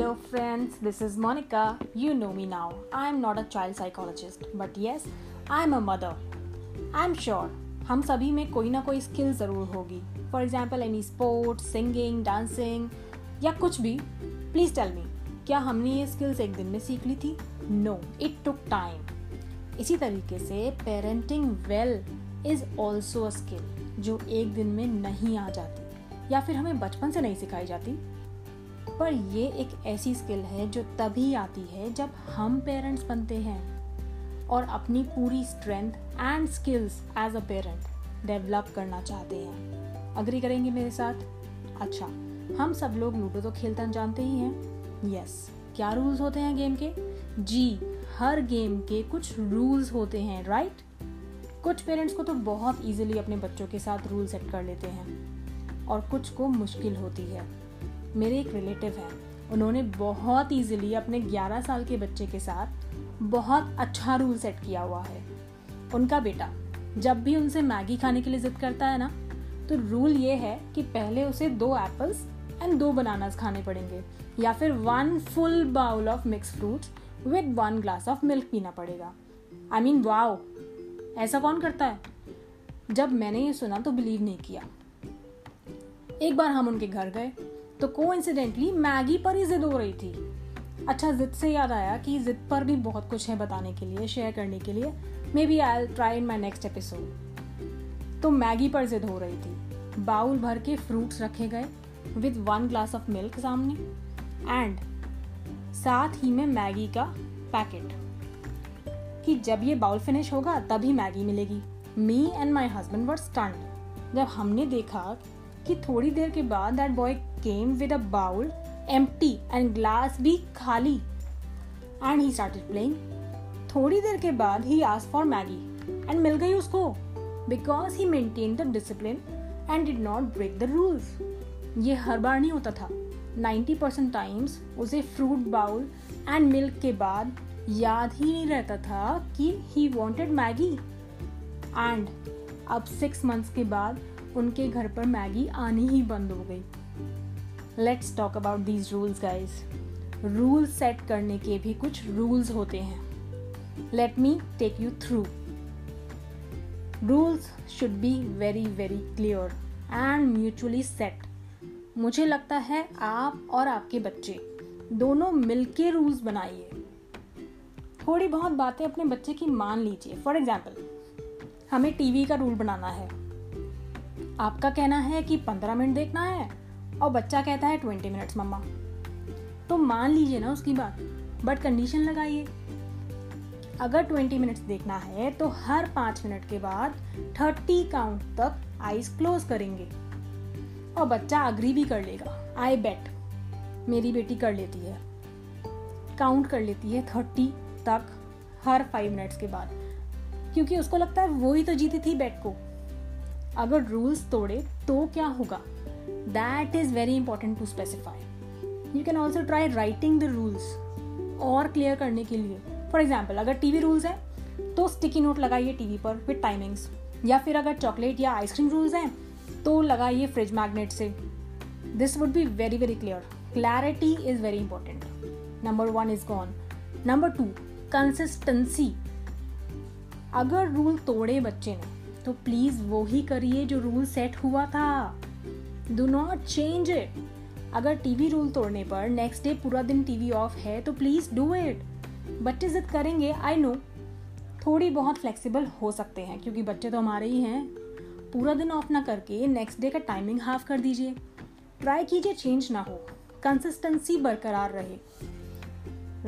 Hello, friends, this is Monica. You know me now. I'm not a child psychologist, but yes, I'm a mother. I'm sure हम सभी में कोई ना कोई skill ज़रूर होगी for example any sports singing dancing या कुछ भी प्लीज़ टेल मी क्या हमने ये स्किल्स एक दिन में सीख ली थी नो इट टुक टाइम इसी तरीके से parenting well is also a skill जो एक दिन में नहीं आ जाती या फिर हमें बचपन से नहीं सिखाई जाती पर ये एक ऐसी स्किल है जो तभी आती है जब हम पेरेंट्स बनते हैं और अपनी पूरी strength and skills as a parent develop करना चाहते हैं। अग्री करेंगे मेरे साथ? अच्छा हम सब लोग लूडो तो खेलना जानते ही हैं। यस क्या रूल्स होते हैं गेम के? जी, हर गेम के कुछ रूल्स होते हैं राइट कुछ पेरेंट्स को तो बहुत इजीली अपने बच्चों के साथ रूल सेट कर लेते हैं और कुछ को मुश्किल होती है। मेरे एक रिलेटिव हैं। उन्होंने बहुत ईजिली अपने 11 साल के बच्चे के साथ बहुत अच्छा रूल सेट किया हुआ है। उनका बेटा, जब भी उनसे मैगी खाने के लिए जिद करता है ना तो रूल ये है कि पहले उसे दो एप्पल्स एंड दो बनानास खाने पड़ेंगे, या फिर one full bowl of mix fruits with one glass of milk पीना पड़ेगा। आई मीन वाओ ऐसा कौन करता है? जब मैंने ये सुना तो बिलीव नहीं किया। एक बार हम उनके घर गए तो को मैगी पर ही जिद हो रही थी। अच्छा जिद से याद आया कि जिद पर भी बहुत कुछ है बताने के लिए शेयर करने के लिए। Maybe I try in my next episode तो मैगी पर जिद हो रही थी। बाउल भर के फ्रूट्स रखे गए with one glass of milk सामने। एंड साथ ही में मैगी का पैकेट कि जब ये बाउल फिनिश होगा, तभी मैगी मिलेगी। Me and my husband were stunned जब हमने देखा कि थोड़ी देर के बाद that boy came with a bowl empty and glass भी खाली। एंड ही स्टार्टेड प्लेइंग थोड़ी देर के बाद ही आस फॉर मैगी एंड मिल गई उसको। Because he maintain the discipline and did not break the rules ये हर बार नहीं होता था। 90 परसेंट टाइम्स उसे फ्रूट बाउल एंड मिल्क के बाद याद ही नहीं रहता था कि ही वॉन्टेड मैगी एंड अब सिक्स मंथ्स के बाद उनके घर पर मैगी आनी ही बंद हो गई। Let's talk about these rules guys rule set करने के भी कुछ रूल्स होते हैं। Let me take you through rules should be very very clear and mutually set मुझे लगता है आप और आपके बच्चे दोनों मिलके रूल्स बनाइए। थोड़ी बहुत बातें अपने बच्चे की मान लीजिए। फॉर एग्ज़ाम्पल हमें टीवी का रूल बनाना है। आपका कहना है कि पंद्रह मिनट देखना है और बच्चा कहता है ट्वेंटी मिनट्स, मम्मा। तो मान लीजिए ना उसकी बात बट कंडीशन लगाइए। अगर ट्वेंटी मिनट्स देखना है तो हर पाँच मिनट के बाद थर्टी काउंट तक आईज क्लोज करेंगे। और बच्चा अग्री भी कर लेगा। आई बेट मेरी बेटी कर लेती है। काउंट कर लेती है थर्टी तक हर फाइव मिनट्स के बाद। क्योंकि उसको लगता है वो ही तो जीती थी बेट को। अगर रूल्स तोड़े तो क्या होगा? That is very important to specify you can also try writing the rules और क्लियर करने के लिए. फॉर एग्ज़ाम्पल अगर टी वी रूल्स हैं तो स्टिकी नोट लगाइए टी वी पर विद टाइमिंग्स या फिर अगर चॉकलेट या आइसक्रीम रूल्स हैं तो लगाइए फ्रिज मैग्नेट से. This would be very very clear clarity is very important number one is gone number two consistency अगर रूल तोड़े बच्चे ने तो प्लीज़ वो ही करिए जो रूल सेट हुआ था। डू नॉट चेंज इट अगर टीवी रूल तोड़ने पर नेक्स्ट डे पूरा दिन टीवी ऑफ़ है तो प्लीज़ डू इट बच्चे जिद करेंगे आई नो थोड़ी बहुत फ्लेक्सिबल हो सकते हैं, क्योंकि बच्चे तो हमारे ही हैं। पूरा दिन ऑफ़ ना करके नेक्स्ट डे का टाइमिंग हाफ़ कर दीजिए। ट्राई कीजिए चेंज ना हो। कंसिस्टेंसी बरकरार रहे।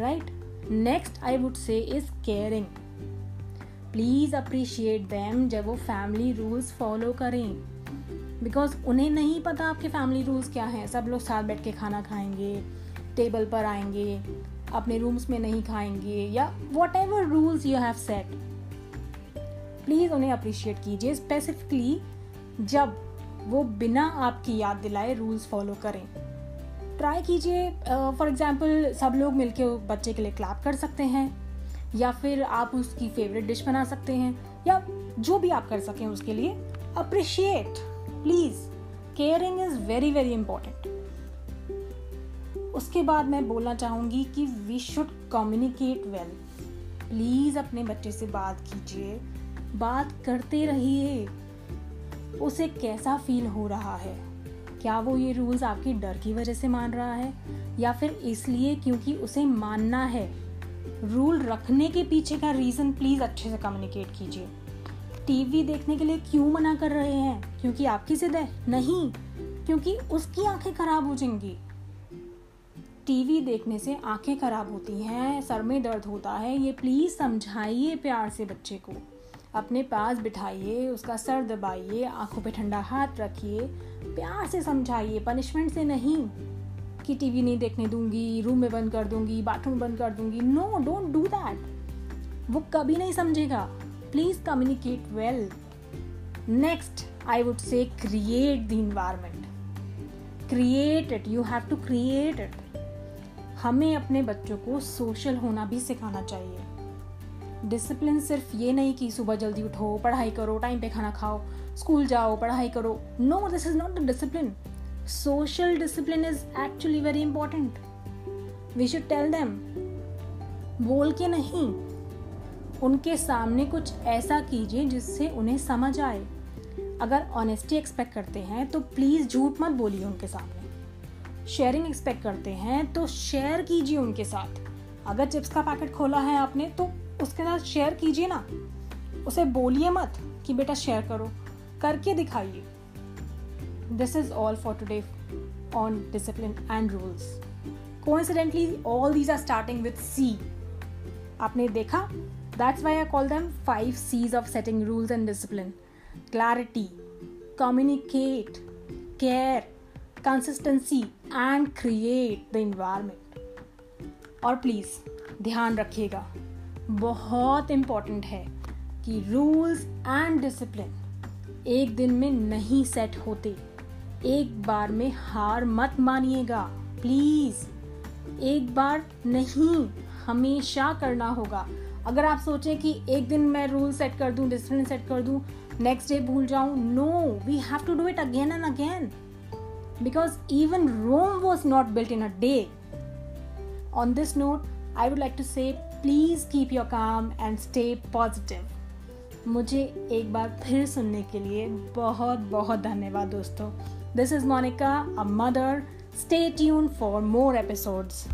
Right next I would say is caring please appreciate them जब वो फैमिली रूल्स फॉलो करें। बिकॉज़ उन्हें नहीं पता आपके फैमिली रूल्स क्या हैं। सब लोग साथ बैठ के खाना खाएँगे टेबल पर आएँगे, अपने रूम्स में नहीं खाएँगे, या whatever rules you have set please उन्हें अप्रिशिएट कीजिए। स्पेसिफिकली जब वो बिना आपकी याद दिलाए रूल्स फॉलो करें। ट्राई कीजिए फॉर एग्ज़ाम्पल सब लोग मिलके बच्चे के लिए क्लैप कर सकते हैं। या फिर आप उसकी फेवरेट डिश बना सकते हैं, या जो भी आप कर सकें उसके लिए appreciate please caring is very very important उसके बाद मैं बोलना चाहूँगी कि we should communicate well please अपने बच्चे से बात कीजिए, बात करते रहिए। उसे कैसा फील हो रहा है? क्या वो ये रूल्स आपकी डर की वजह से मान रहा है? या फिर इसलिए क्योंकि उसे मानना है? रूल रखने के पीछे का रीज़न प्लीज़ अच्छे से कम्युनिकेट कीजिए। टीवी देखने के लिए क्यों मना कर रहे हैं? क्योंकि आपकी जिद है? नहीं, क्योंकि उसकी आँखें खराब हो जाएँगी। टीवी देखने से आँखें खराब होती हैं, सर में दर्द होता है, ये प्लीज़ समझाइए प्यार से बच्चे को। अपने पास बिठाइए, उसका सर दबाइए, आँखों पे ठंडा हाथ रखिए, प्यार से समझाइए पनिशमेंट से नहीं। कि टीवी नहीं देखने दूँगी, रूम में बंद कर दूँगी बाथरूम बंद कर दूँगी। नो डोंट डू दैट वो कभी नहीं समझेगा। Please communicate well next I would say create the environment create it you have to create it हमें अपने बच्चों को सोशल होना भी सिखाना चाहिए। डिसिप्लिन सिर्फ़ ये नहीं कि सुबह जल्दी उठो, पढ़ाई करो टाइम पे खाना खाओ स्कूल जाओ, पढ़ाई करो। No this is not the discipline social discipline is actually very important we should tell them बोल के नहीं, उनके सामने कुछ ऐसा कीजिए जिससे उन्हें समझ आए। अगर ऑनेस्टी एक्सपेक्ट करते हैं तो प्लीज़ झूठ मत बोलिए उनके सामने। शेयरिंग एक्सपेक्ट करते हैं तो शेयर कीजिए उनके साथ। अगर चिप्स का पैकेट खोला है आपने तो उसके साथ शेयर कीजिए ना। उसे बोलिए मत कि बेटा शेयर करो, करके दिखाइए। This is all for today on discipline and rules coincidentally all these are starting with C आपने देखा? That's why I call them five Cs of setting rules and discipline clarity communicate care consistency and create the environment और please ध्यान रखिएगा। बहुत important है कि rules and discipline एक दिन में नहीं सेट होते। एक बार में हार मत मानिएगा। प्लीज़। एक बार नहीं, हमेशा करना होगा। अगर आप सोचें कि एक दिन मैं रूल सेट कर दूँ, डिसिप्लिन सेट कर दूँ, नेक्स्ट डे भूल जाऊँ, no, we have to do it again and again. Because even Rome was not built in a day. On this note I would like to say please keep your calm and stay positive मुझे एक बार फिर सुनने के लिए बहुत बहुत धन्यवाद दोस्तों। This is Monica, a mother. Stay tuned for more episodes.